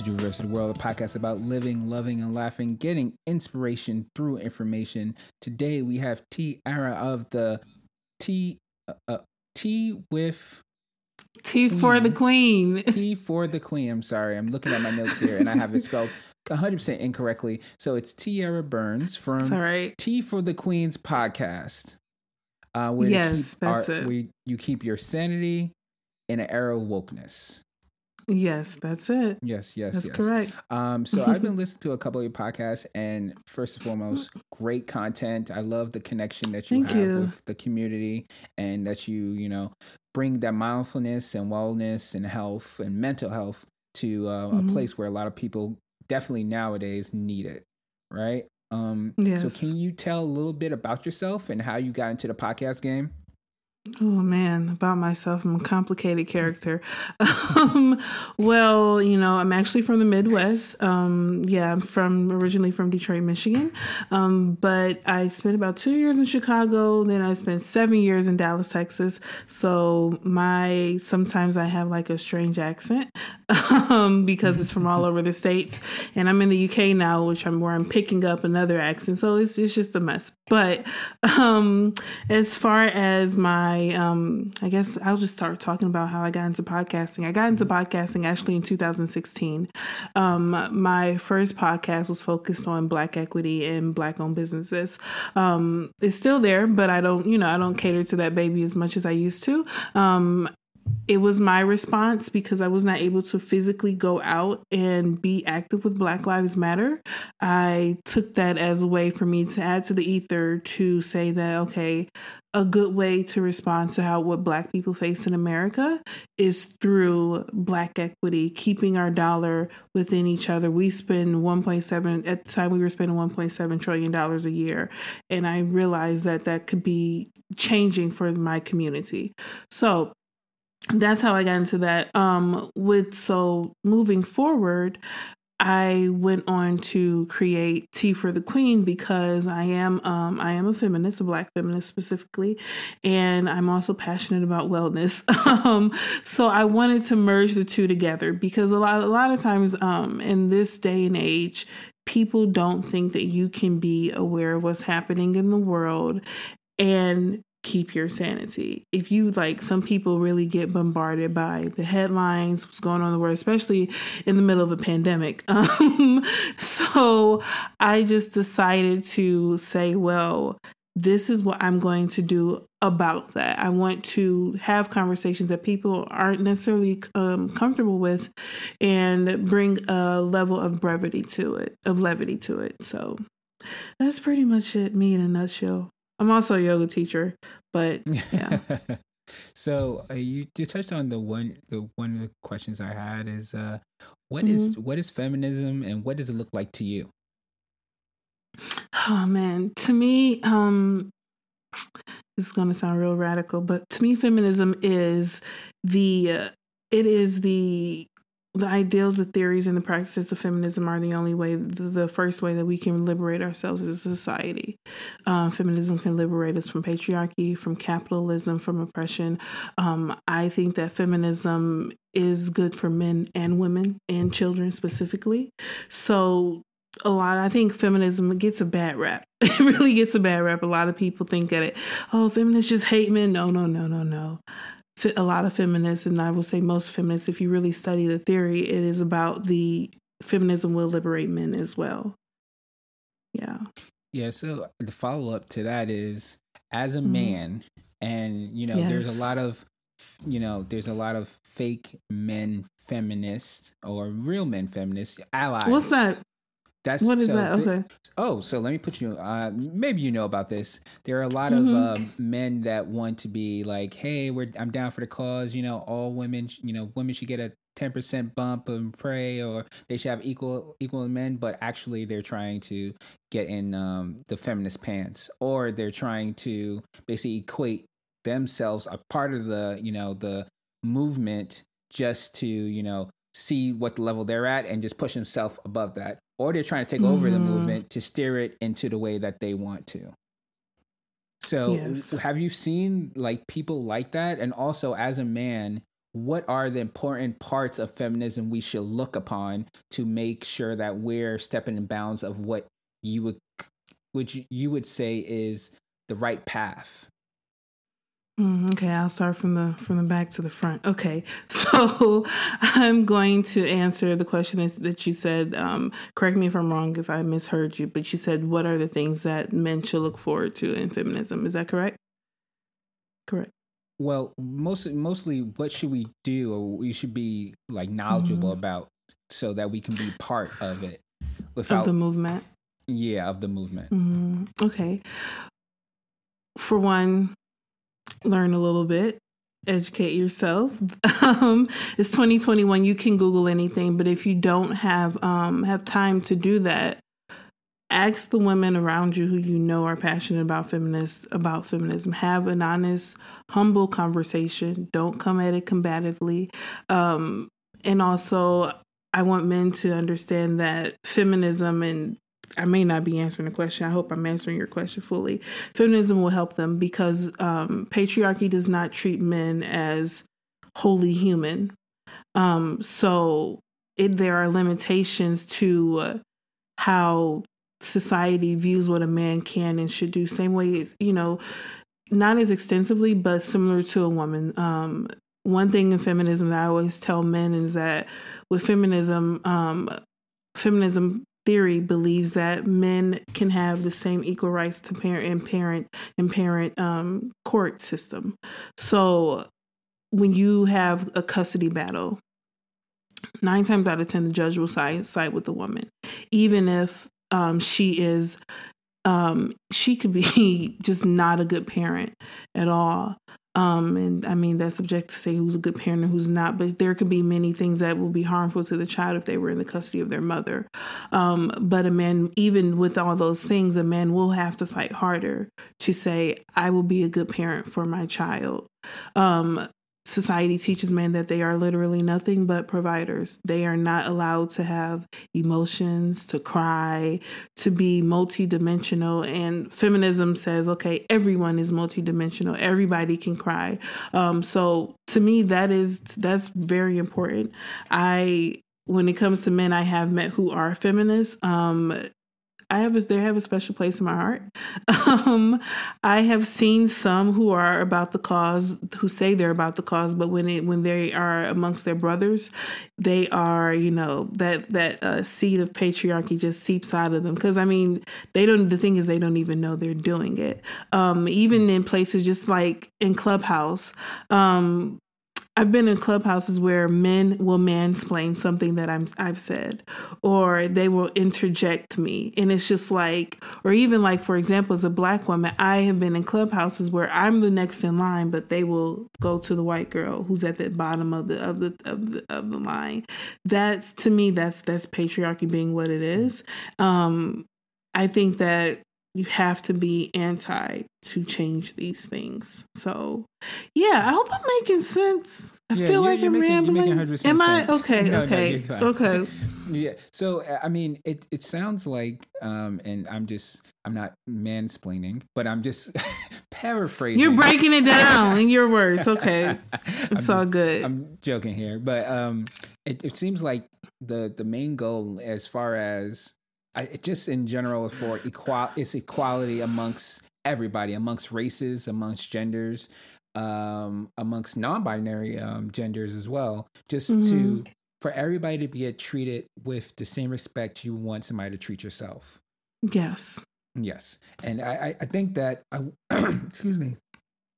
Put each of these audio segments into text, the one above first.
Is Drew versus the World, a podcast about living, loving, and laughing, getting inspiration through information. Today we have T Ara of the T uh, uh, T with Tea for the Queen. Tea for the Queen. I'm sorry, I'm looking at my notes here and I have it spelled 100% incorrectly. So it's Tiara Burns from right. Tea for the Queen's podcast. Uh, where Yes, keep our- that's it. where you keep your sanity in an era of wokeness. Yes, that's it. Yes, yes, That's yes. correct. Um, so I've been listening to a couple of your podcasts, and first and foremost, great content. I love the connection that you Thank have you. with the community, and that you, you know, bring that mindfulness and wellness and health and mental health to uh, Mhm. a place where a lot of people definitely nowadays need it. Right. Um, So can you tell a little bit about yourself and how you got into the podcast game? Oh man, about myself, I'm a complicated character. um, well, you know, I'm actually from the Midwest. Um, yeah, I'm from originally from Detroit, Michigan. Um, but I spent about two years in Chicago. Then I spent seven years in Dallas, Texas. So my sometimes I have like a strange accent um, because it's from all over the states. And I'm in the UK now, which I'm where I'm picking up another accent. So it's it's just a mess. But um, as far as my um, I guess I'll just start talking about how I got into podcasting. I got into podcasting actually in 2016. Um, my first podcast was focused on Black equity and Black owned businesses. Um, it's still there, but I don't, you know, I don't cater to that baby as much as I used to. Um, it was my response because I was not able to physically go out and be active with Black Lives Matter. I took that as a way for me to add to the ether to say that, okay, a good way to respond to how what Black people face in America is through Black equity, keeping our dollar within each other. We spend 1.7, at the time we were spending 1.7 trillion dollars a year. And I realized that that could be changing for my community. So, that's how I got into that. Um, with so moving forward, I went on to create Tea for the Queen because I am um, I am a feminist, a black feminist specifically, and I'm also passionate about wellness. um, so I wanted to merge the two together because a lot a lot of times um, in this day and age, people don't think that you can be aware of what's happening in the world and keep your sanity. If you like, some people really get bombarded by the headlines, what's going on in the world, especially in the middle of a pandemic. Um, so I just decided to say, well, this is what I'm going to do about that. I want to have conversations that people aren't necessarily um, comfortable with and bring a level of brevity to it, of levity to it. So that's pretty much it, me in a nutshell. I'm also a yoga teacher, but yeah. so uh, you you touched on the one the one of the questions I had is uh what is Mm-hmm. what is feminism and what does it look like to you? Oh man, to me, um, this is gonna sound real radical, but to me, feminism is the uh, it is the the ideals, the theories, and the practices of feminism are the only way, the, first way that we can liberate ourselves as a society. Um, feminism can liberate us from patriarchy, from capitalism, from oppression. Um, I think that feminism is good for men and women and children specifically. So a lot. I think feminism gets a bad rap. It really gets a bad rap. A lot of people think that it, oh, feminists just hate men. No, no, no, no, no. A lot of feminists, and I will say most feminists, if you really study the theory, it is about the feminism will liberate men as well. Yeah. Yeah, so the follow up to that is as a Mhm. man and you know there's a lot of you know there's a lot of fake men feminists or real men feminists allies. What's that? That's What is so that? Okay. Oh, so let me put you. Uh, maybe you know about this. There are a lot Mhm. of um, men that want to be like, "Hey, we're I'm down for the cause." You know, all women. You know, women should get a ten percent bump and pray, or they should have equal equal men. But actually, they're trying to get in um, the feminist pants, or they're trying to basically equate themselves a part of the you know the movement just to you know see what the level they're at and just push themselves above that or they're trying to take over the Mhm. movement to steer it into the way that they want to so Yes. have you seen like people like that and also as a man what are the important parts of feminism we should look upon to make sure that we're stepping in bounds of what you would which you would say is the right path Mm, okay, I'll start from the from the back to the front. Okay, so I'm going to answer the question that you said. Um, correct me if I'm wrong if I misheard you, but you said what are the things that men should look forward to in feminism? Is that correct? Correct. Well, mostly, mostly, what should we do, or we should be like knowledgeable mm-hmm. about, so that we can be part of it, without of the movement. Yeah, of the movement. Mm-hmm. Okay. For one, learn a little bit, educate yourself. Um, it's 2021. You can Google anything, but if you don't have um, have time to do that, ask the women around you who you know are passionate about feminist about feminism. Have an honest, humble conversation. Don't come at it combatively. Um, and also, I want men to understand that feminism and I may not be answering the question. I hope I'm answering your question fully. Feminism will help them because um, patriarchy does not treat men as wholly human. Um, so it, there are limitations to uh, how society views what a man can and should do. Same way, you know, not as extensively, but similar to a woman. Um, one thing in feminism that I always tell men is that with feminism, um, feminism theory believes that men can have the same equal rights to parent and parent and parent um, court system. So when you have a custody battle, nine times out of ten, the judge will side side with the woman, even if um, she is um, she could be just not a good parent at all. Um, and I mean, that's subject to say who's a good parent and who's not, but there could be many things that will be harmful to the child if they were in the custody of their mother. Um, but a man, even with all those things, a man will have to fight harder to say, I will be a good parent for my child. Um, society teaches men that they are literally nothing but providers. They are not allowed to have emotions, to cry, to be multidimensional. And feminism says, okay, everyone is multidimensional. Everybody can cry. Um, so to me, that is that's very important. I when it comes to men I have met who are feminists, um, I have a, they have a special place in my heart. Um, I have seen some who are about the cause, who say they're about the cause, but when it when they are amongst their brothers, they are you know that that uh, seed of patriarchy just seeps out of them. Because I mean, they don't. The thing is, they don't even know they're doing it. Um, even in places just like in Clubhouse, um, I've been in clubhouses where men will mansplain something that I'm I've said, or they will interject me, and it's just like, or even like for example, as a black woman, I have been in clubhouses where I'm the next in line, but they will go to the white girl who's at the bottom of the of the of the, of the line. That's to me, that's that's patriarchy being what it is. Um, I think that you have to be anti to change these things. So, yeah, I hope I'm making sense. I yeah, feel like I'm making, rambling. Am I okay? No, okay, no, okay. yeah. So, I mean, it it sounds like, um, and I'm just I'm not mansplaining, but I'm just paraphrasing. You're breaking it down in your words. Okay, it's all good. I'm joking here, but um, it it seems like the the main goal as far as I, just in general for equal it's equality amongst everybody amongst races amongst genders um amongst non-binary um genders as well. Just mm-hmm. to for everybody to be treated with the same respect you want somebody to treat yourself. Yes. Yes. And i i think that i excuse me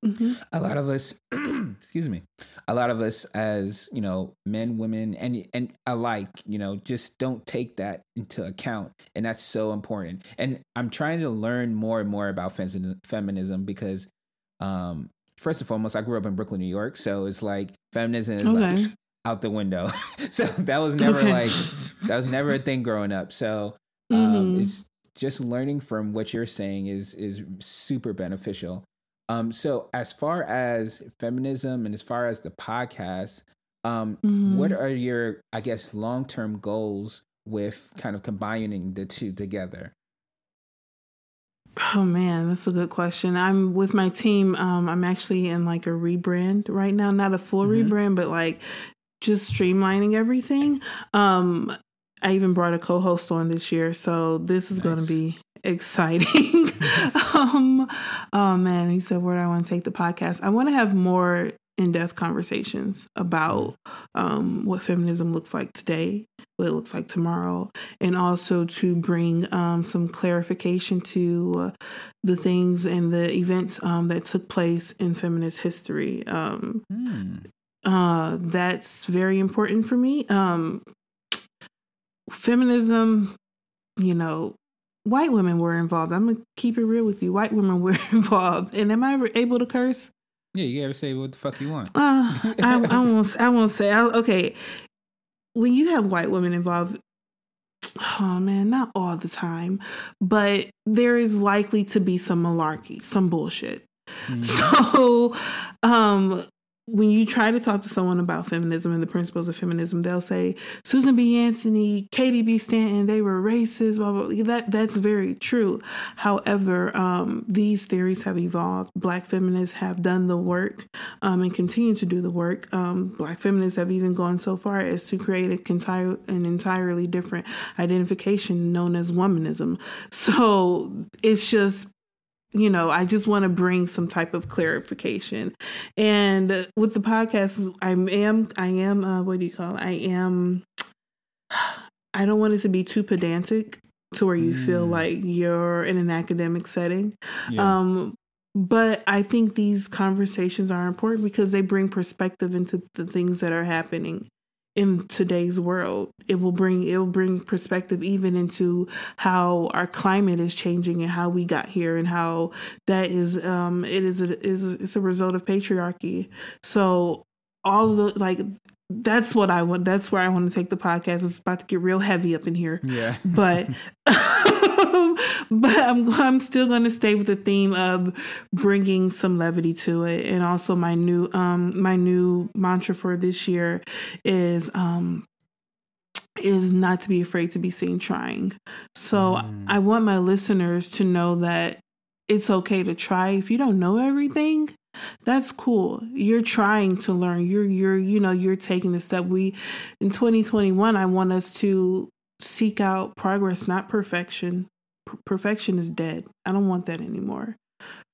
Mm-hmm. A lot of us, excuse me, a lot of us as you know, men, women, and and alike, you know, just don't take that into account, and that's so important. And I'm trying to learn more and more about feminism because, um, first and foremost, I grew up in Brooklyn, New York, so it's like feminism is okay. like out the window. so that was never okay. like that was never a thing growing up. So um, mm-hmm. it's just learning from what you're saying is is super beneficial. Um, so as far as feminism and as far as the podcast, um, mm-hmm. what are your, I guess, long term goals with kind of combining the two together? Oh man, that's a good question. I'm with my team. Um, I'm actually in like a rebrand right now, not a full mm-hmm. rebrand, but like just streamlining everything. Um, I even brought a co-host on this year, so this is nice. going to be exciting. um, oh man, you said where do I want to take the podcast? I want to have more in-depth conversations about um, what feminism looks like today, what it looks like tomorrow, and also to bring um, some clarification to uh, the things and the events um, that took place in feminist history. Mm. Uh, that's very important for me. Um, feminism, you know, white women were involved. I'm gonna keep it real with you. White women were involved. And am I ever able to curse? Yeah, you ever say what the fuck you want? Uh, I, I won't. I won't say. I, okay, when you have white women involved, oh man, not all the time, but there is likely to be some malarkey, some bullshit. Mm-hmm. So, um, when you try to talk to someone about feminism and the principles of feminism, they'll say Susan B. Anthony, Katie B. Stanton, they were racist. Blah blah. That that's very true. However, um, these theories have evolved. Black feminists have done the work um, and continue to do the work. Um, black feminists have even gone so far as to create entire an entirely different identification known as womanism. So it's just you know, I just want to bring some type of clarification. And with the podcast, I am, I am, uh, what do you call? It? I am. I don't want it to be too pedantic to where you mm. feel like you're in an academic setting. Yeah. Um, but I think these conversations are important because they bring perspective into the things that are happening in today's world it will bring it will bring perspective even into how our climate is changing and how we got here and how that is um it is a, is it's a result of patriarchy so all the like that's what I want. That's where I want to take the podcast. It's about to get real heavy up in here. Yeah. But but I'm I'm still going to stay with the theme of bringing some levity to it, and also my new um my new mantra for this year is um is not to be afraid to be seen trying. So mm. I want my listeners to know that it's okay to try. If you don't know everything that's cool. You're trying to learn. You're you're you know you're taking the step. We in 2021 i want us to seek out progress not perfection. P- perfection is dead. I don't want that anymore.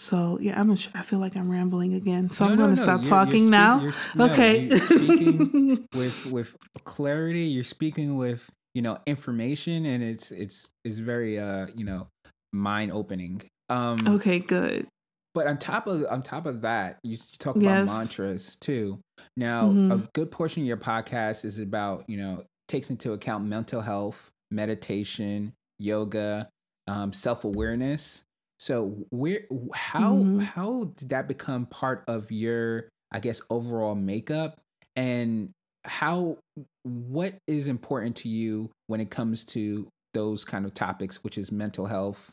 So yeah i'm a, i feel like i'm rambling again. So no, i'm going to no, stop you're, talking you're now. you're, okay. you're speaking with with clarity. You're speaking with you know information and it's it's it's very uh you know mind opening um okay good. but on top of on top of that, you talk about yes. mantras too. Now, mm-hmm. a good portion of your podcast is about you know takes into account mental health, meditation, yoga, um, self awareness. So, where how mm-hmm. how did that become part of your I guess overall makeup, and how what is important to you when it comes to those kind of topics, which is mental health,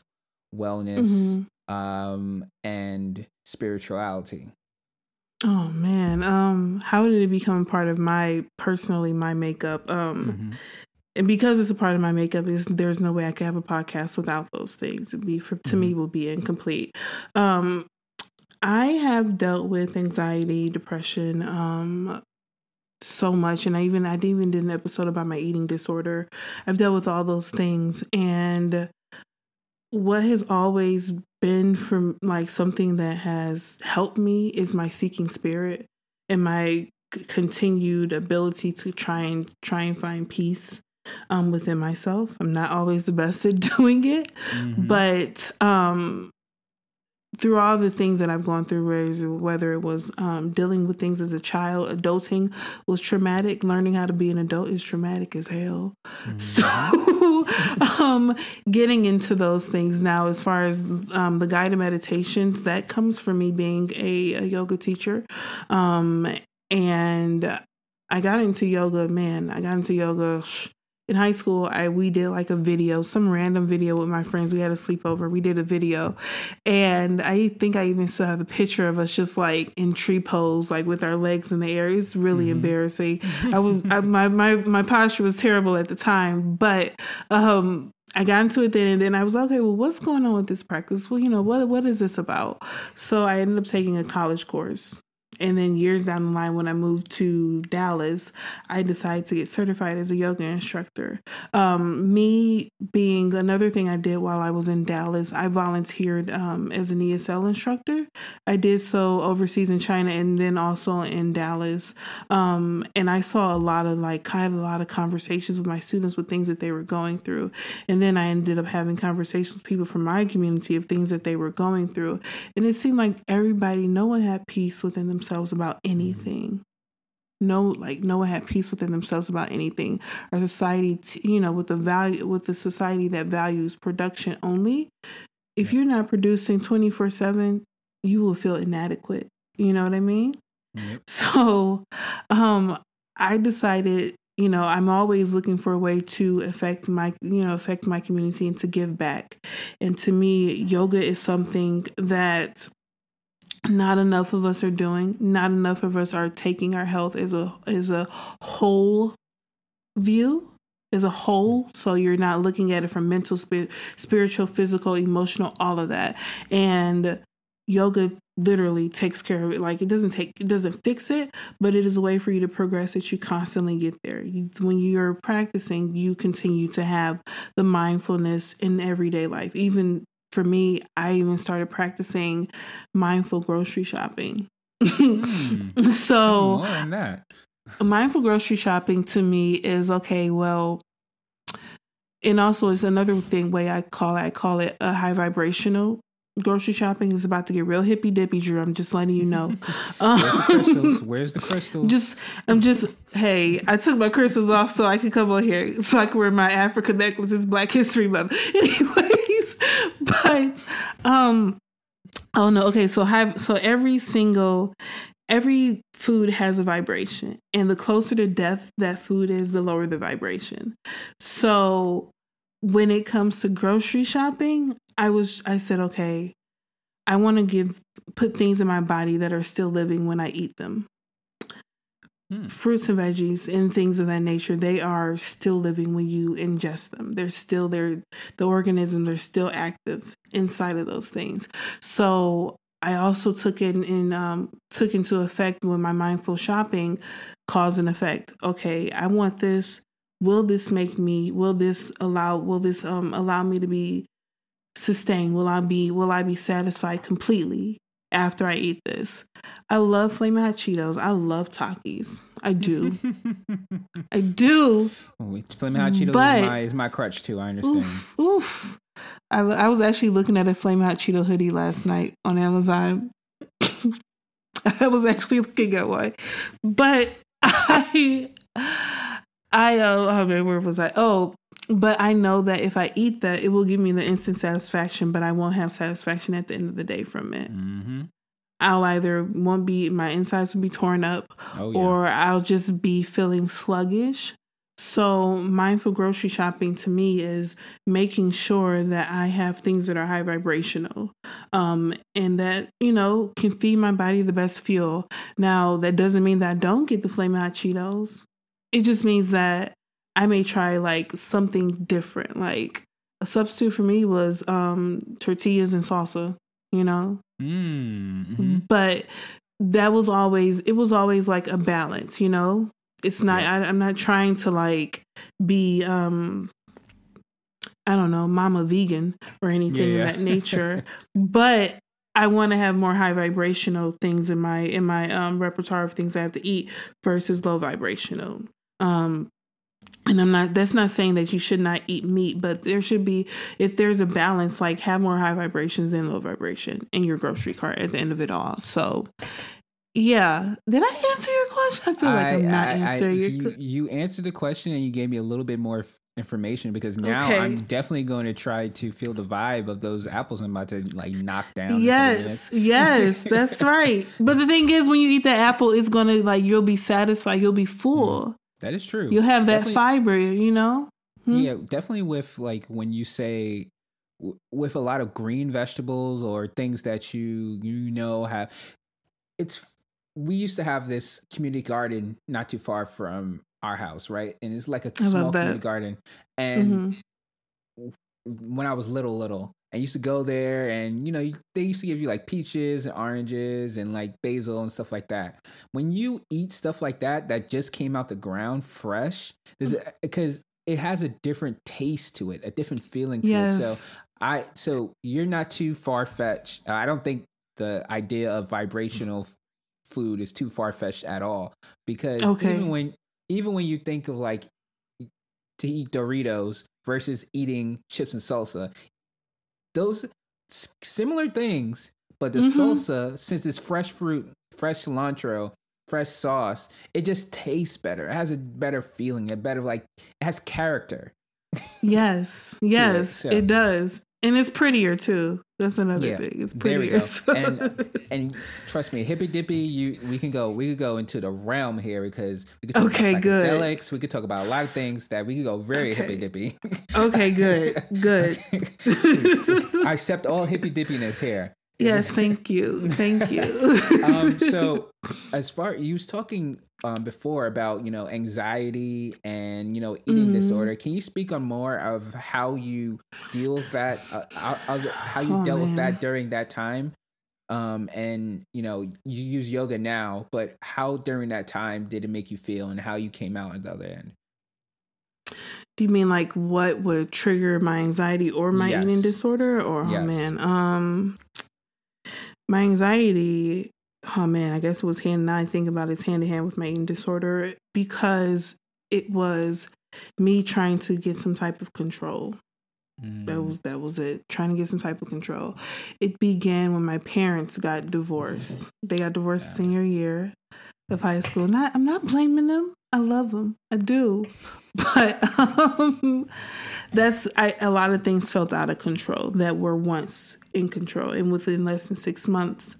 wellness, mm-hmm um, and spirituality? Oh man, um, how did it become a part of my personally my makeup? Um, mm-hmm. and because it's a part of my makeup, is there's no way I could have a podcast without those things. It'd be for, to mm-hmm. me will be incomplete. Um, I have dealt with anxiety, depression, um, so much, and I even I even did an episode about my eating disorder. I've dealt with all those things, and what has always been from like something that has helped me is my seeking spirit and my continued ability to try and try and find peace um, within myself. I'm not always the best at doing it, mm-hmm. but um, through all the things that I've gone through, whether it was um, dealing with things as a child, adulting was traumatic. Learning how to be an adult is traumatic as hell. Mm-hmm. So, um, getting into those things now, as far as um, the guided meditations, that comes from me being a, a yoga teacher. Um, and I got into yoga, man, I got into yoga in high school i we did like a video some random video with my friends we had a sleepover we did a video and i think i even still have a picture of us just like in tree pose like with our legs in the air it's really mm-hmm. embarrassing i was I, my, my my posture was terrible at the time but um I got into it then, and then I was okay. Well, what's going on with this practice? Well, you know what what is this about? So I ended up taking a college course and then years down the line, when I moved to Dallas, I decided to get certified as a yoga instructor. Um, me being another thing I did while I was in Dallas, I volunteered um, as an ESL instructor. I did so overseas in China and then also in Dallas. Um, and I saw a lot of like, kind of a lot of conversations with my students with things that they were going through. And then I ended up having conversations with people from my community of things that they were going through. And it seemed like everybody, no one had peace within themselves themselves about anything. No, like no one had peace within themselves about anything. Our society, you know, with the value, with the society that values production only, if you're not producing 24 7, you will feel inadequate. You know what I mean? Yep. So, um, I decided, you know, I'm always looking for a way to affect my, you know, affect my community and to give back. And to me, yoga is something that not enough of us are doing not enough of us are taking our health as a as a whole view as a whole. So you're not looking at it from mental spirit, spiritual physical emotional all of that. And yoga literally takes care of it. Like it doesn't take it doesn't fix it but it is a way for you to progress that you constantly get there. You, when you're practicing you continue to have the mindfulness in everyday life. Even for me, I even started practicing mindful grocery shopping. mm, so, mindful grocery shopping to me is okay, well, and also it's another thing way I call it, I call it a high vibrational grocery shopping is about to get real hippy dippy, Drew. I'm just letting you know. Where's the crystals? Where's the crystals? Just, I'm just, hey, I took my crystals off so I could come on here, so I can wear my Africa necklaces, Black History Month. Anyway, but um oh no okay so have so every single every food has a vibration and the closer to death that food is the lower the vibration. So when it comes to grocery shopping i was i said okay i want to give put things in my body that are still living when i eat them Hmm. Fruits and veggies and things of that nature, they are still living when you ingest them. They're still there, the organisms are still active inside of those things. So I also took it in um, took into effect when my mindful shopping cause and effect. Okay, I want this. Will this make me? Will this allow? Will this um allow me to be sustained? Will I be? Will I be satisfied completely? After I eat this. I love flaming hot Cheetos. I love Takis. I do. I do. Oh, flaming hot Cheetos but, is, my, is my crutch too. I understand. Oof, oof. I, I was actually looking at a flaming hot Cheeto hoodie last night on Amazon. I was actually looking at one, but I, I, uh, oh man, where was I? Oh, but I know that if I eat that, it will give me the instant satisfaction, but I won't have satisfaction at the end of the day from it. Mm-hmm. I'll either won't be my insides will be torn up, oh, yeah. or I'll just be feeling sluggish. So mindful grocery shopping to me is making sure that I have things that are high vibrational, um, and that you know can feed my body the best fuel. Now that doesn't mean that I don't get the flaming hot Cheetos. It just means that I may try like something different. Like a substitute for me was um tortillas and salsa, you know? Mm-hmm. But that was always it was always like a balance, you know? It's not yeah. I, I'm not trying to like be um I don't know, mama vegan or anything yeah, yeah. of that nature. but I want to have more high vibrational things in my in my um, repertoire of things I have to eat versus low vibrational. Um, and I'm not that's not saying that you should not eat meat, but there should be if there's a balance, like have more high vibrations than low vibration in your grocery cart at the end of it all. So yeah. Did I answer your question? I feel like I, am not answering your you, you answered the question and you gave me a little bit more information because now okay. I'm definitely going to try to feel the vibe of those apples I'm about to like knock down. Yes, yes, that's right. But the thing is, when you eat the apple, it's gonna like you'll be satisfied, you'll be full. That is true. You have that definitely, fiber, you know? Hmm? Yeah, definitely with like when you say w- with a lot of green vegetables or things that you you know have it's we used to have this community garden not too far from our house, right? And it's like a small community garden. And mm-hmm. when I was little, little. I used to go there, and you know, they used to give you like peaches and oranges and like basil and stuff like that. When you eat stuff like that that just came out the ground fresh, there's mm. because it has a different taste to it, a different feeling to yes. it. So I, so you're not too far fetched. I don't think the idea of vibrational food is too far fetched at all because okay. even when even when you think of like to eat Doritos versus eating chips and salsa, those similar things, but the mm-hmm. salsa, since it's fresh fruit, fresh cilantro, fresh sauce, it just tastes better. It has a better feeling, a better like it has character. Yes, yes, it, so. it does. And it's prettier too. That's another yeah, thing. It's prettier. There we go. and and trust me, hippy dippy, you we can go we could go into the realm here because we could talk okay, about psychedelics. Good. We could talk about a lot of things that we could go very okay. hippy dippy. okay, good, good. I accept all hippy dippiness here. Yes, thank you, thank you. um, so, as far you was talking um, before about you know anxiety and you know eating mm-hmm. disorder, can you speak on more of how you deal with that? Uh, how you oh, dealt man. with that during that time? Um, and you know you use yoga now, but how during that time did it make you feel, and how you came out at the other end? Do you mean like what would trigger my anxiety or my yes. eating disorder? Or oh, yes. oh man, um, my anxiety, oh man, I guess it was hand. Now I think about it's hand in hand with my eating disorder because it was me trying to get some type of control. Mm. That was that was it. Trying to get some type of control. It began when my parents got divorced. They got divorced yeah. senior year of high school. Not I'm not blaming them. I love them. I do. But um, that's I, a lot of things felt out of control that were once in control, and within less than six months,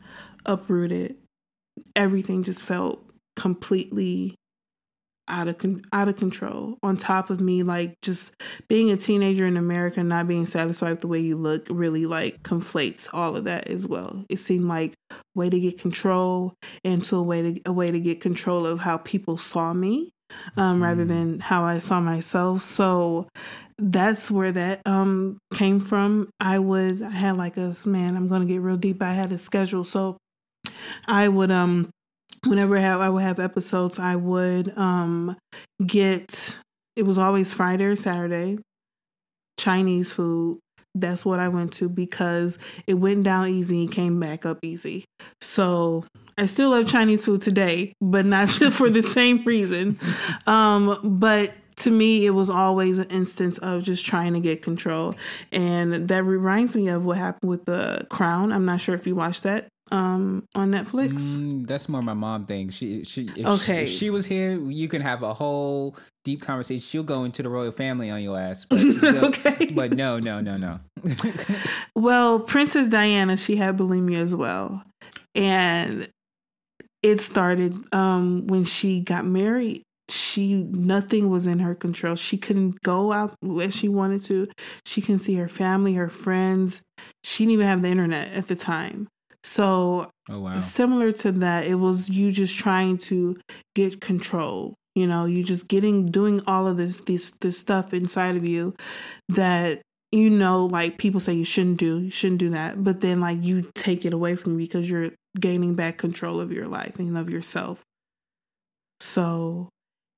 uprooted. Everything just felt completely out of con- out of control. On top of me, like just being a teenager in America, not being satisfied with the way you look, really like conflates all of that as well. It seemed like way to get control into a way to a way to get control of how people saw me, um, rather mm. than how I saw myself. So that's where that um came from. I would I had like a man, I'm gonna get real deep. I had a schedule. So I would um whenever I, have, I would have episodes, I would um get it was always Friday or Saturday, Chinese food. That's what I went to because it went down easy and came back up easy. So I still love Chinese food today, but not for the same reason. Um, but to me, it was always an instance of just trying to get control. And that reminds me of what happened with The Crown. I'm not sure if you watched that um on Netflix. Mm, that's more my mom thing. She she if okay. She, if she was here, you can have a whole deep conversation. She'll go into the royal family on your ass. But, okay. But no, no, no, no. well, Princess Diana, she had bulimia as well. And it started um when she got married she nothing was in her control. She couldn't go out as she wanted to. She couldn't see her family, her friends. She didn't even have the internet at the time. So oh, wow. similar to that, it was you just trying to get control. You know, you're just getting doing all of this this this stuff inside of you that you know like people say you shouldn't do you shouldn't do that but then like you take it away from you because you're gaining back control of your life and of yourself so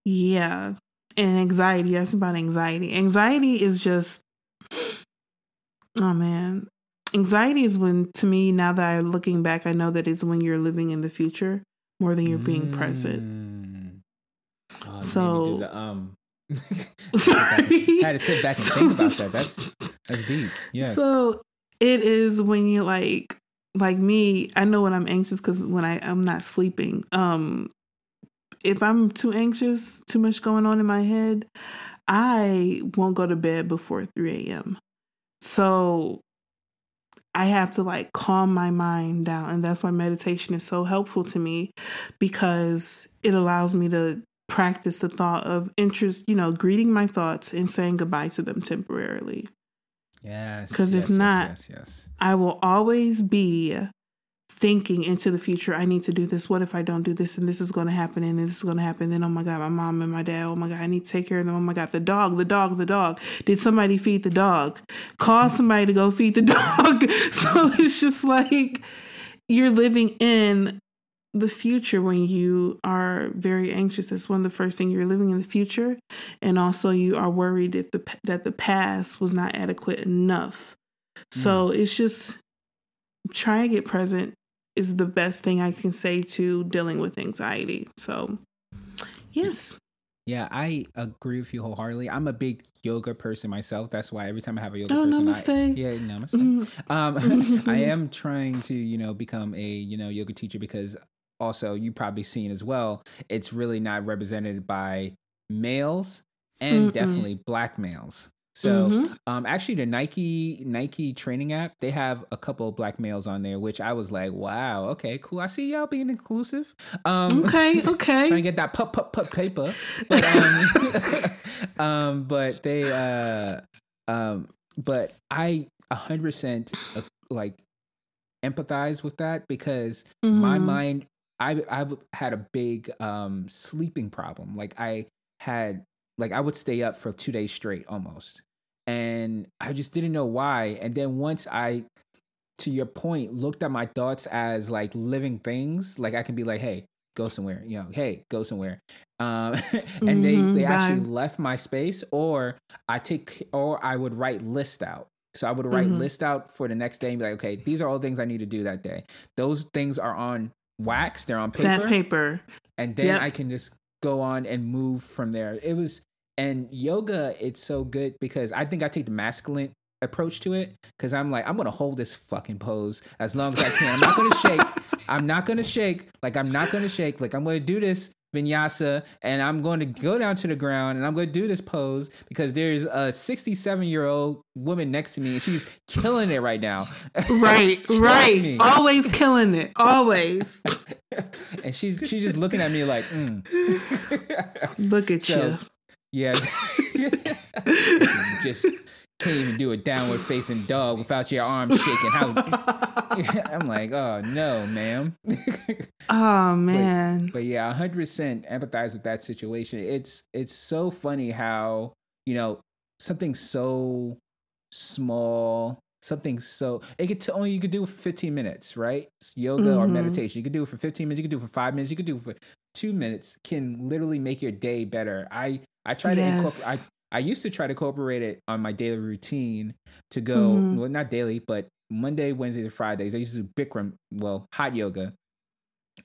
yeah. And anxiety. That's about anxiety. Anxiety is just, oh man. Anxiety is when, to me, now that I'm looking back, I know that it's when you're living in the future more than you're being mm. present. Oh, so, the, um, sorry. I had to sit back and so, think about that. That's that's deep. Yeah. So it is when you like like me. I know when I'm anxious because when I I'm not sleeping. Um, if I'm too anxious, too much going on in my head, I won't go to bed before 3 a.m. So I have to like calm my mind down. And that's why meditation is so helpful to me because it allows me to practice the thought of interest, you know, greeting my thoughts and saying goodbye to them temporarily. Yes. Because yes, if not, yes, yes, I will always be thinking into the future. I need to do this. What if I don't do this? And this is going to happen. And this is going to happen. Then, oh my God, my mom and my dad. Oh my God, I need to take care of them. Oh my God, the dog, the dog, the dog. Did somebody feed the dog? Call somebody to go feed the dog. so it's just like you're living in the future when you are very anxious that's one of the first things you're living in the future and also you are worried if the that the past was not adequate enough so mm. it's just try and get present is the best thing I can say to dealing with anxiety. So, yes. Yeah, I agree with you wholeheartedly. I'm a big yoga person myself. That's why every time I have a yoga oh, person, namaste. I, yeah, namaste. Mm-hmm. Um, I am trying to, you know, become a, you know, yoga teacher because also you probably seen as well. It's really not represented by males and Mm-mm. definitely black males. So, mm-hmm. um, actually, the Nike Nike training app they have a couple of black males on there, which I was like, wow, okay, cool. I see y'all being inclusive. Um, okay, okay. trying to get that pup pup pup paper, but um, um, but they uh, um, but I a hundred percent uh, like empathize with that because mm-hmm. my mind, I I've had a big um sleeping problem. Like I had like I would stay up for two days straight almost and I just didn't know why. And then once I, to your point, looked at my thoughts as like living things, like I can be like, hey, go somewhere, you know, hey, go somewhere. Um, and mm-hmm, they they actually left my space, or I take, or I would write list out. So I would write mm-hmm. list out for the next day and be like, okay, these are all things I need to do that day. Those things are on wax, they're on paper. That paper. And then yep. I can just go on and move from there. It was and yoga, it's so good because I think I take the masculine approach to it because I'm like, I'm gonna hold this fucking pose as long as I can. I'm not gonna shake. I'm not gonna shake. Like I'm not gonna shake. Like I'm gonna do this vinyasa and I'm going to go down to the ground and I'm going to do this pose because there's a 67 year old woman next to me and she's killing it right now. Right, right. Me. Always killing it. Always. and she's she's just looking at me like, mm. look at so, you. Yeah. just can't even do a downward facing dog without your arms shaking. How I'm like, oh no, ma'am. oh man. But, but yeah, hundred percent empathize with that situation. It's it's so funny how, you know, something so small, something so it could t- only you could do it for 15 minutes, right? It's yoga mm-hmm. or meditation. You could do it for 15 minutes, you could do it for five minutes, you could do it for two minutes, can literally make your day better. I I try yes. to incorporate. I I used to try to incorporate it on my daily routine to go. Mm-hmm. Well, not daily, but Monday, Wednesday, and Fridays. I used to do Bikram, well, hot yoga.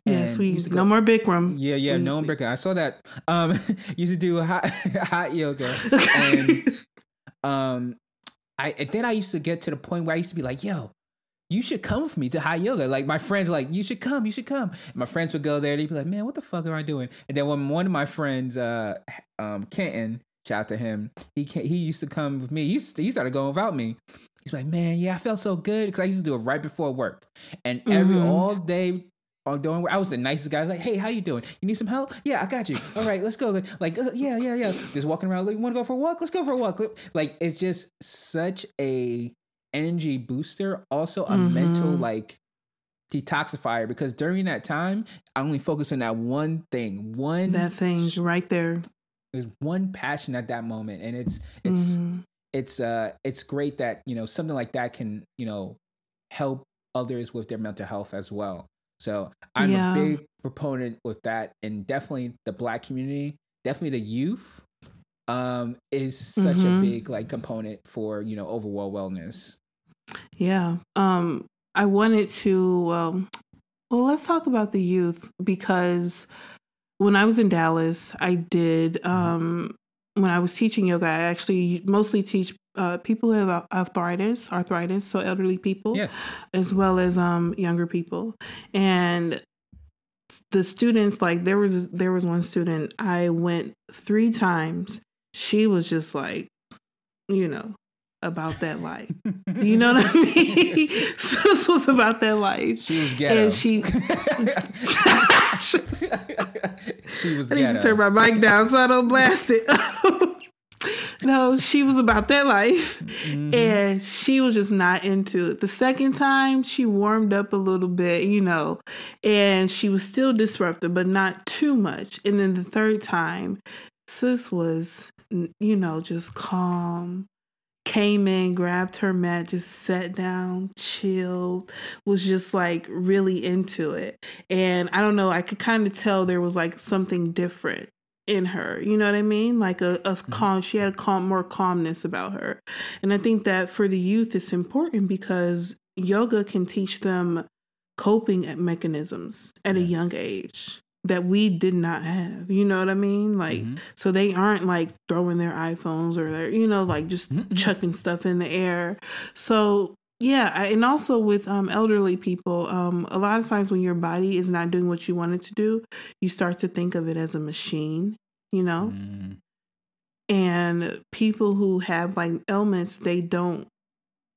Yes, we used to go, no more Bikram. Yeah, yeah, no more Bikram. I saw that. Um, used to do hot hot yoga, and um, I and then I used to get to the point where I used to be like, "Yo, you should come with me to hot yoga. Like my friends like, you should come, you should come. And my friends would go there. They'd be like, man, what the fuck am I doing? And then when one of my friends, uh, um, Kenton, shout out to him, he he used to come with me. He, used to, he started going without me. He's like, man, yeah, I felt so good because I used to do it right before work, and every mm-hmm. all day on doing I was the nicest guy. I was like, hey, how you doing? You need some help? Yeah, I got you. All right, let's go. Like, uh, yeah, yeah, yeah. Just walking around. Like, want to go for a walk? Let's go for a walk. Like, it's just such a energy booster, also a mm-hmm. mental like detoxifier because during that time I only focus on that one thing, one that thing's right there. There's one passion at that moment, and it's it's mm-hmm. it's uh it's great that you know something like that can you know help others with their mental health as well. So I'm yeah. a big proponent with that, and definitely the Black community, definitely the youth, um, is such mm-hmm. a big like component for you know overall wellness. Yeah. Um, I wanted to, well, well, let's talk about the youth because when I was in Dallas, I did, um, when I was teaching yoga, I actually mostly teach uh, people who have arthritis, arthritis, so elderly people, yes. as well as um, younger people. And the students, like there was there was one student I went three times. She was just like, you know, about that life. You know what I mean? this was about that life. She was ghetto. And she She was I need to turn my mic down so I don't blast it. no, she was about that life. Mm-hmm. And she was just not into it. The second time, she warmed up a little bit, you know, and she was still disruptive, but not too much. And then the third time, sis was, you know, just calm, came in, grabbed her mat, just sat down, chilled, was just like really into it. And I don't know, I could kind of tell there was like something different in her. You know what I mean? Like a, a mm-hmm. calm, she had a calm, more calmness about her. And I think that for the youth, it's important because yoga can teach them coping mechanisms at yes. a young age that we did not have. You know what I mean? Like, mm-hmm. so they aren't like throwing their iPhones or their, you know, like just mm-hmm. chucking stuff in the air. So, yeah, and also with um, elderly people, um, a lot of times when your body is not doing what you want it to do, you start to think of it as a machine, you know? Mm. And people who have like ailments, they don't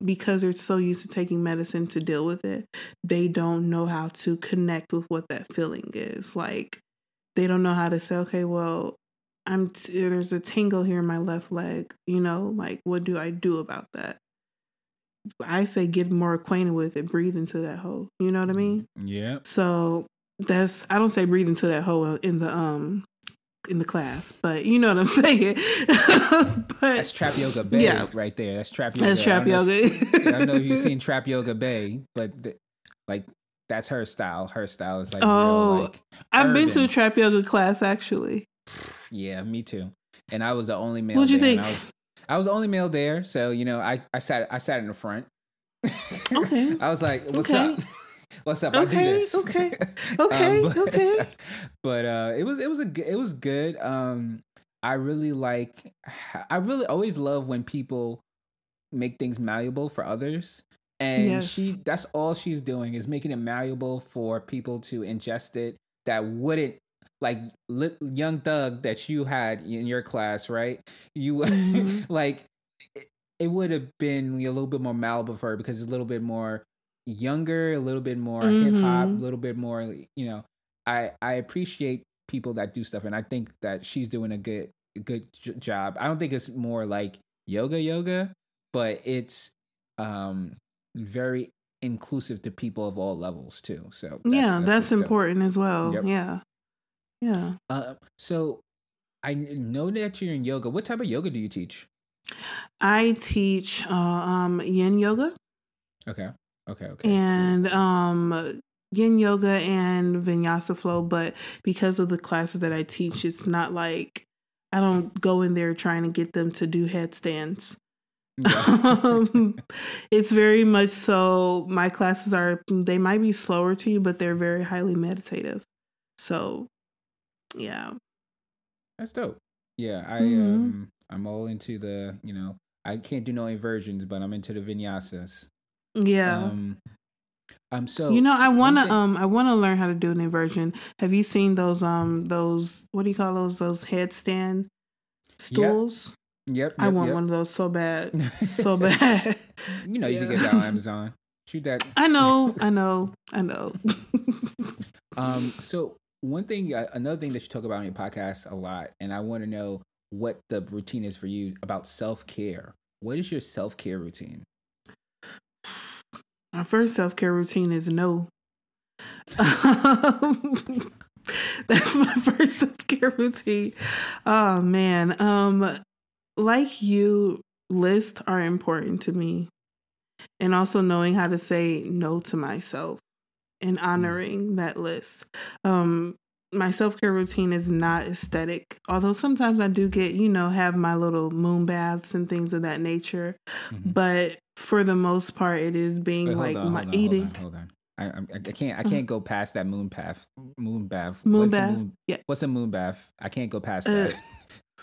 because they're so used to taking medicine to deal with it, they don't know how to connect with what that feeling is. Like they don't know how to say, okay, well, I'm t- there's a tingle here in my left leg, you know, like what do I do about that? I say get more acquainted with it, breathe into that hole. You know what I mean? Yeah. So that's I don't say breathe into that hole in the um in the class, but you know what I'm saying. but that's Trap Yoga Bae yeah. right there. That's trap yoga. That's trap I yoga. If, I don't know if you've seen Trap Yoga Bae, but the, like that's her style. Her style is like oh, real, like, I've urban. been to a trap yoga class actually. Yeah, me too. And I was the only male. What'd you think? I was, I was the only male there, so you know, I I sat I sat in the front. Okay. I was like, "What's okay. up?" What's up? Okay, I do this. Okay. Okay. um, but, okay. But uh, it was it was a it was good. Um, I really like. I really always love when people make things malleable for others. And yes. she that's all she's doing is making it malleable for people to ingest it that wouldn't like young thug that you had in your class, right? You mm-hmm. like it, it would have been a little bit more malleable for her because it's a little bit more younger, a little bit more mm-hmm. hip hop, a little bit more, you know. I I appreciate people that do stuff and I think that she's doing a good good j- job. I don't think it's more like yoga yoga, but it's um very inclusive to people of all levels too. So that's, yeah, that's, that's important as well. Yep. Yeah, yeah. Uh, so I know that you're in yoga. What type of yoga do you teach? I teach uh, um, Yin yoga. Okay. Okay. Okay. And um, Yin yoga and Vinyasa flow, but because of the classes that I teach, it's not like I don't go in there trying to get them to do headstands. Yeah. um, it's very much so. My classes are they might be slower to you, but they're very highly meditative. So, yeah, that's dope. Yeah, I mm-hmm. um, I'm all into the you know I can't do no inversions, but I'm into the vinyasas. Yeah. Um, um so you know I wanna um I wanna learn how to do an inversion. Have you seen those um those what do you call those those headstand stools? Yep. yep I want yep. one of those so bad. So bad. you know yeah. you can get that on Amazon. Shoot that. I know, I know, I know. um so one thing uh, another thing that you talk about on your podcast a lot and I want to know what the routine is for you about self-care. What is your self-care routine? My first self care routine is no. That's my first self care routine. Oh man. Um like you, lists are important to me. And also knowing how to say no to myself and honoring mm. that list. Um my self care routine is not aesthetic, although sometimes I do get, you know, have my little moon baths and things of that nature. Mm-hmm. But for the most part, it is being Wait, like on, my on, eating. Hold on, hold on. I, I, can't I mm-hmm. can't go past that moon bath. Moon bath. Moon what's bath. Moon, yeah. What's a moon bath? I can't go past uh, that.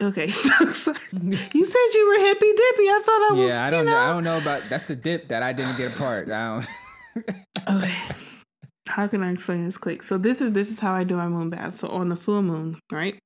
Okay, so sorry. You said you were hippy dippy. I thought I was. Yeah, I don't know. know. I don't know about. That's the dip that I didn't get a part. I don't. okay how can I explain this quick? So this is this is how I do my moon bath. So on the full moon, right?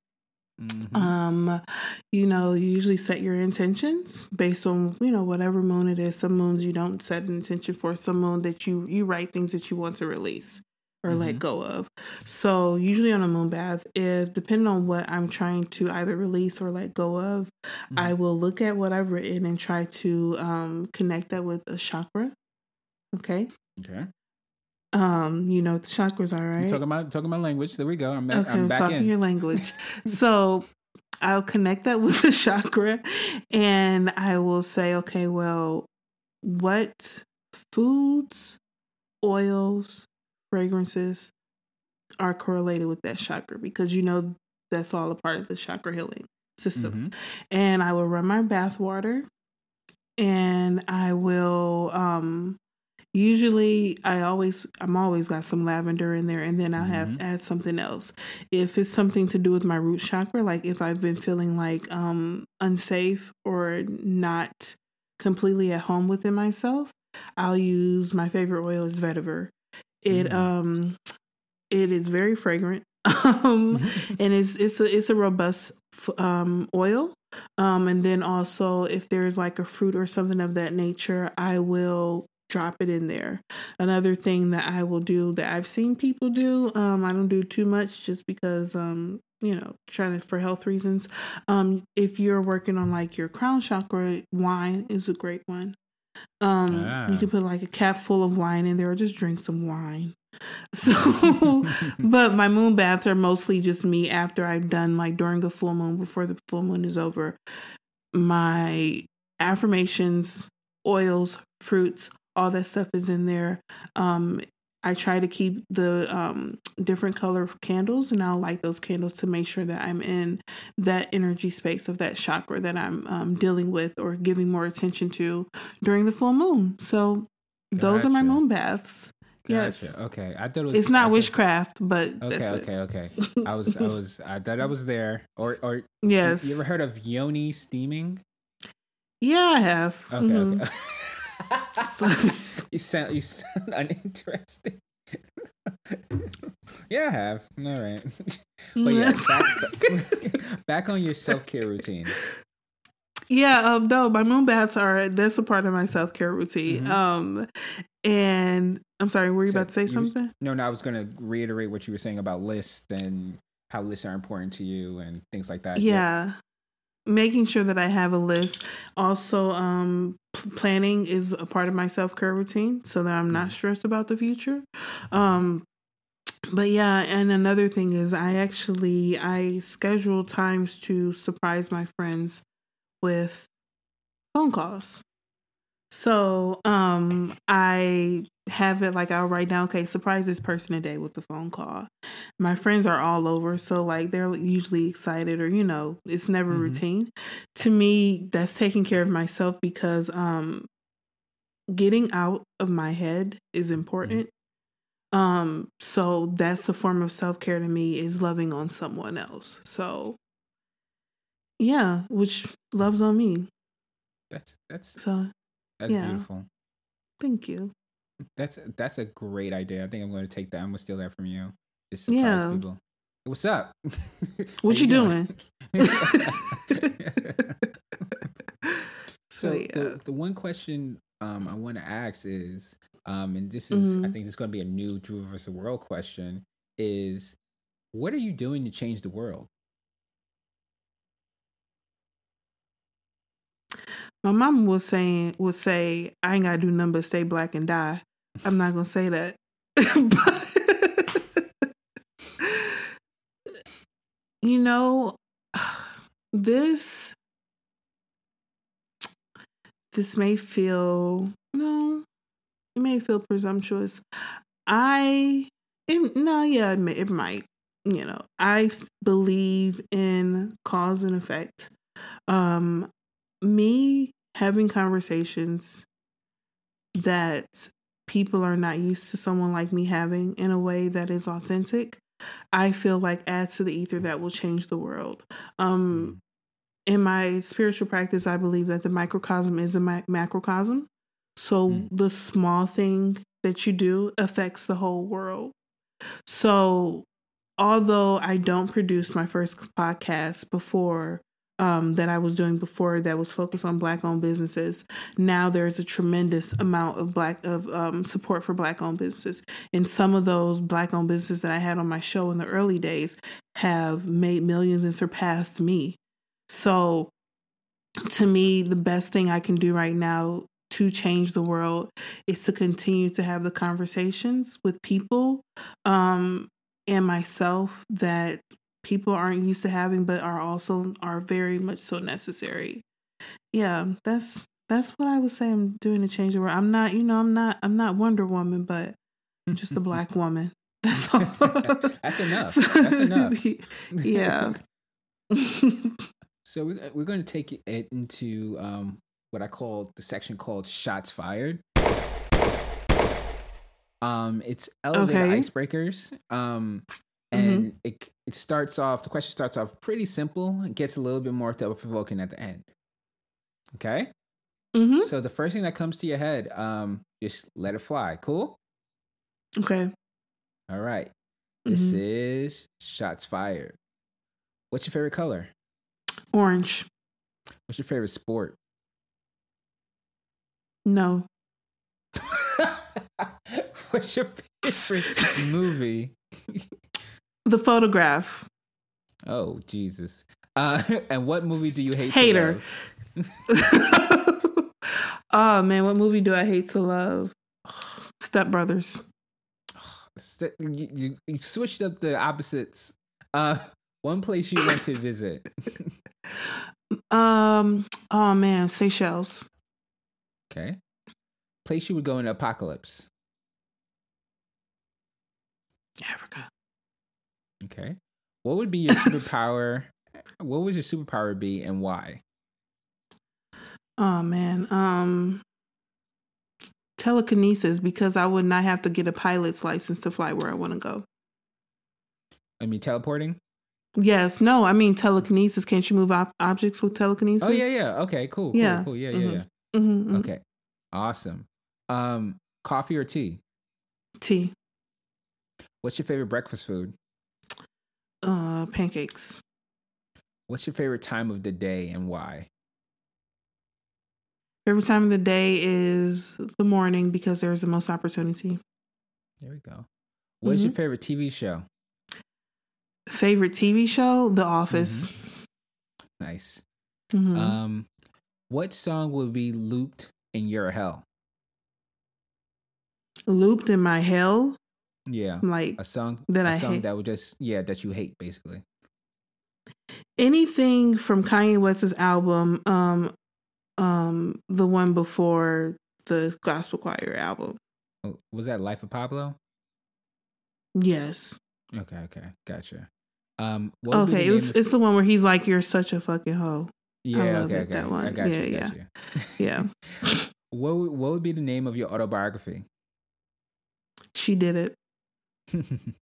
Mm-hmm. Um, you know, you usually set your intentions based on you know whatever moon it is. Some moons you don't set an intention for. Some moon that you you write things that you want to release. or mm-hmm. let go of. So usually on a moon bath, if depending on what I'm trying to either release or let go of, mm-hmm. I will look at what I've written and try to um, connect that with a chakra. Okay. Okay. Um, you know the chakras are, right? talking about talking about language. There we go. I'm, okay, I'm, I'm talking in. your language. so I'll connect that with the chakra and I will say, okay, well, what foods, oils, fragrances are correlated with that chakra because you know that's all a part of the chakra healing system. Mm-hmm. And I will run my bath water and I will um usually i always i'm always got some lavender in there and then i have mm-hmm. add something else if it's something to do with my root chakra like if i've been feeling like um unsafe or not completely at home within myself i'll use my favorite oil is vetiver it mm-hmm. um it is very fragrant um and it's it's a it's a robust um oil um and then also if there's like a fruit or something of that nature i will drop it in there. Another thing that I will do that I've seen people do, um, I don't do too much just because um, you know, trying to for health reasons. Um, if you're working on like your crown chakra, wine is a great one. Um, ah. you can put like a cap full of wine in there or just drink some wine. So, but my moon baths are mostly just me after I've done like during a full moon before the full moon is over. My affirmations, oils, fruits, all that stuff is in there. Um, I try to keep the um, different color candles, and I'll light those candles to make sure that I'm in that energy space of that chakra that I'm um, dealing with or giving more attention to during the full moon. So those are my moon baths. Gotcha. Yes. Okay. I thought it was, it's not witchcraft, but okay, okay, okay. I was, I was, I thought I was there. Or, or yes. You ever heard of yoni steaming? Yeah, I have. Okay. Mm-hmm. Okay. you sound you sound uninteresting. yeah, I have. All right. But yeah, back, back on your self care routine. Yeah, um, no, my moon baths are that's a part of my self care routine. Mm-hmm. Um, and I'm sorry, were you so about to say something? no, no, I was going to reiterate what you were saying about lists and how lists are important to you and things like that. Yeah making sure that I have a list. Also, um, p- planning is a part of my self care routine so that I'm not mm-hmm. stressed about the future. Um, but yeah, and another thing is I actually I schedule times to surprise my friends with phone calls. So um I have it like I'll write down, okay, surprise this person a day with the phone call. My friends are all over, so like they're usually excited or you know, it's never mm-hmm. routine. To me, that's taking care of myself because um getting out of my head is important. Mm-hmm. Um so that's a form of self-care to me is loving on someone else. So yeah, which loves on me. That's that's so that's yeah. beautiful. Thank you. That's that's a great idea. I think I'm going to take that. I'm going to steal that from you. Just surprise yeah. people. What's up? What you, you doing? doing? so yeah. the the one question um, I want to ask is, um, and this is mm-hmm. I think this is going to be a new Drew versus World question is, what are you doing to change the world? My mom was saying would say, I ain't gotta do nothing but stay black and die. I'm not gonna say that. but you know, this this may feel no, it may feel presumptuous. I it, no, yeah, it, may, it might. You know, I believe in cause and effect. Um, me having conversations that people are not used to someone like me having in a way that is authentic, I feel like adds to the ether that will change the world. Um, in my spiritual practice, I believe that the microcosm is a ma- macrocosm. So mm. the small thing that you do affects the whole world. So although I don't produce my first podcast before um, that I was doing before that was focused on black owned businesses. Now there's a tremendous amount of black of um, support for black owned businesses, and some of those black owned businesses that I had on my show in the early days have made millions and surpassed me. So, to me, the best thing I can do right now to change the world is to continue to have the conversations with people um, and myself that people aren't used to having but are also are very much so necessary. Yeah that's that's what i would say i'm doing to change the world. I'm not you know i'm not i'm not wonder woman but i'm just a black woman. That's all. That's enough. That's enough. Yeah. So we're, we're going to take it into um, what i call the section called shots fired. Um it's elevator Okay. icebreakers. Um Mm-hmm. and it it starts off the question starts off pretty simple and gets a little bit more thought provoking at the end. Okay? Hmm so the first thing that comes to your head um just let it fly cool? Okay. All right. This Mhm. is shots fired. What's your favorite color? Orange. What's your favorite sport? No. What's your favorite movie the photograph oh jesus uh and what movie do you hate to Hater. oh man what movie do i hate to love step brothers you, you, you switched up the opposites. Uh, one place you went to visit. um oh man seychelles Okay. Place you would go in apocalypse. africa Okay. What would be your superpower? what would your superpower be and why? Oh man, um telekinesis because I would not have to get a pilot's license to fly where I want to go. I mean, teleporting. Yes, no, I mean telekinesis. Can't you move ob- objects with telekinesis? Oh yeah, yeah. Okay, cool. cool, Yeah. cool. Yeah, yeah, Mhm. yeah. Mm-hmm, Okay, awesome. Um, coffee or tea? Tea, What's your favorite breakfast food? Uh, pancakes. What's your favorite time of the day and why? Favorite time of the day is the morning because there's the most opportunity. There we go. What's your Mhm. favorite TV show? Favorite TV show: The Office. Nice. Mhm. Um, what song would be looped in your hell? Looped in my hell, Yeah, like a song That a I song hate. that would just yeah that you hate basically. anything from Kanye West's album, um, um, the one before the Gospel Choir album. Oh, Was that Life of Pablo? Yes. Okay, okay, gotcha. Um, what would be the Okay, it's of- it's the one where he's like, "You're such a fucking hoe." yeah, love okay, it, okay, that I one. got Yeah, you, yeah. you. Yeah, what would, what would be the name of your autobiography? she did it.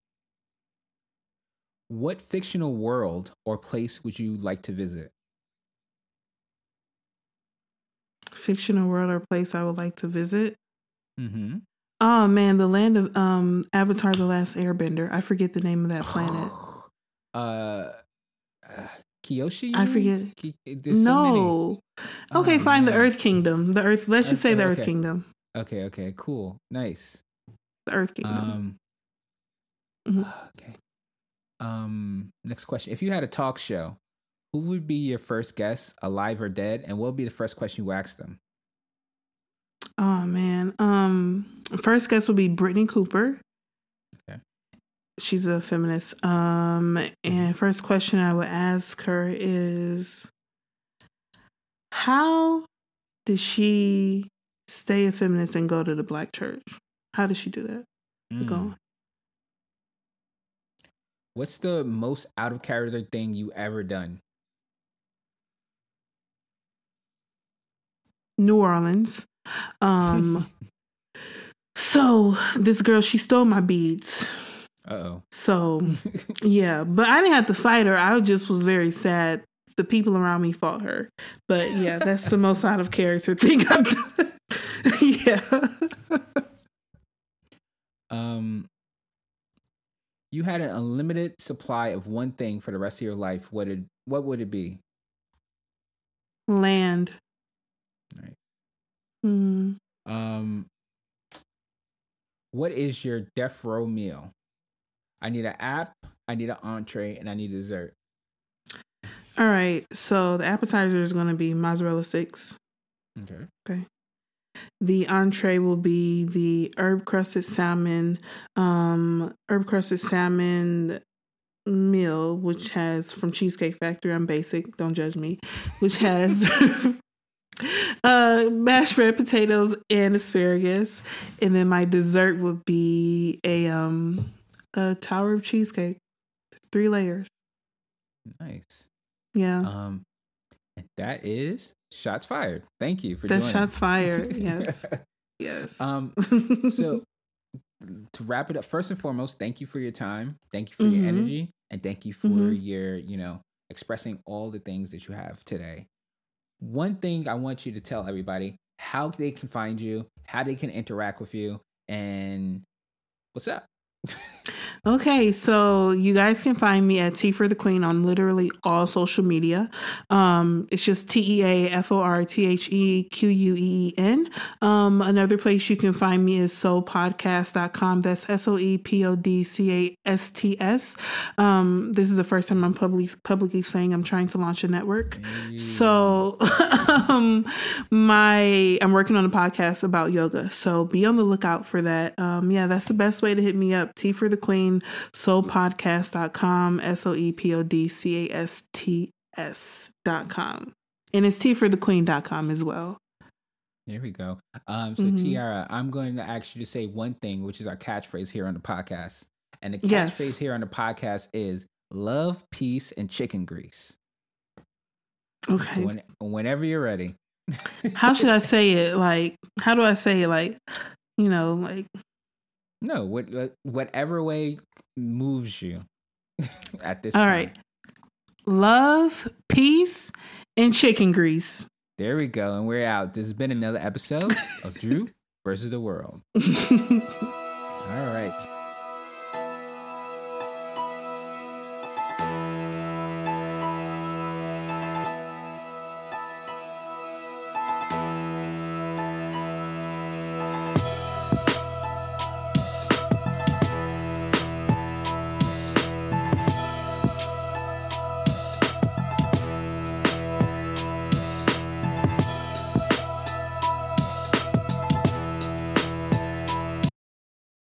what fictional world or place would you like to visit? Fictional world or place I would like to visit. Mm-hmm. Oh man, the land of um Avatar: The Last Airbender. I forget the name of that planet. uh, uh, Kyoshi. I forget. Ki- there's so no. Okay, Oh, fine. The. Earth Kingdom. The Earth. Let's just say the Earth Kingdom. Okay, okay, cool, nice. The Earth Kingdom. Um, Mhm. okay. Um, next question: If you had a talk show, who would be your first guest, alive or dead, and what would be the first question you ask them? Oh man. Um first guest would be Brittney Cooper. Okay. She's a feminist. Um and first question I would ask her is how did she stay a feminist and go to the black church? How did she do that? Mm. Go on. What's the most out of character thing you ever done? New Orleans. Um so this girl she stole my beads. Uh oh. So Yeah, but I didn't have to fight her. I just was very sad. The people around me fought her. But yeah, that's the most out of character thing I've done. yeah. um, you had an unlimited supply of one thing for the rest of your life. What did what would it be? Land. Right. Hmm. Um, what is your death row meal? I need an app, I need an entree, and I need dessert. All right. So the appetizer is going to be mozzarella sticks. Okay. Okay. The entree will be the herb crusted salmon, um, herb crusted salmon meal, which has from Cheesecake Factory. I'm basic, don't judge me. Which has uh, mashed red potatoes and asparagus, and then my dessert would be a um a tower of cheesecake, three layers. Nice. Yeah, Um, that is shots fired. Thank you for that's joining. shots fired. Yes, yes. um, so to wrap it up, first and foremost, thank you for your time. Thank you for your Mhm. energy, and thank you for Mhm. your, you know, expressing all the things that you have today. One thing I want you to tell everybody how they can find you, how they can interact with you, and what's up. Okay, so you guys can find me at Tea for the Queen on literally all social media. Um, it's just T E A F O R T H E Q U E E N. Um, another place you can find me is soulpodcast.com. That's S O E P O D C A S T S. Um, this is the first time I'm publicly publicly saying I'm trying to launch a network. So um my I'm working on a podcast about yoga. So be on the lookout for that. Um yeah, that's the best way to hit me up. Tea for the Queen, soulpodcast.com, S O E P O D C A S T S dot com. And it's Tea for the Queen.com as well. There we go. Um, so Mhm. Tiara, I'm going to ask you to say one thing, which is our catchphrase here on the podcast. And the catchphrase Yes. here on the podcast is love, peace, and chicken grease. Okay. So when, whenever you're ready. how should I say it? Like, how do I say it? Like, you know, like No, what, what- whatever way moves you at this all time. right. Love, peace, and chicken grease. There we go. And we're out. This has been another episode of Drew versus the World. All right.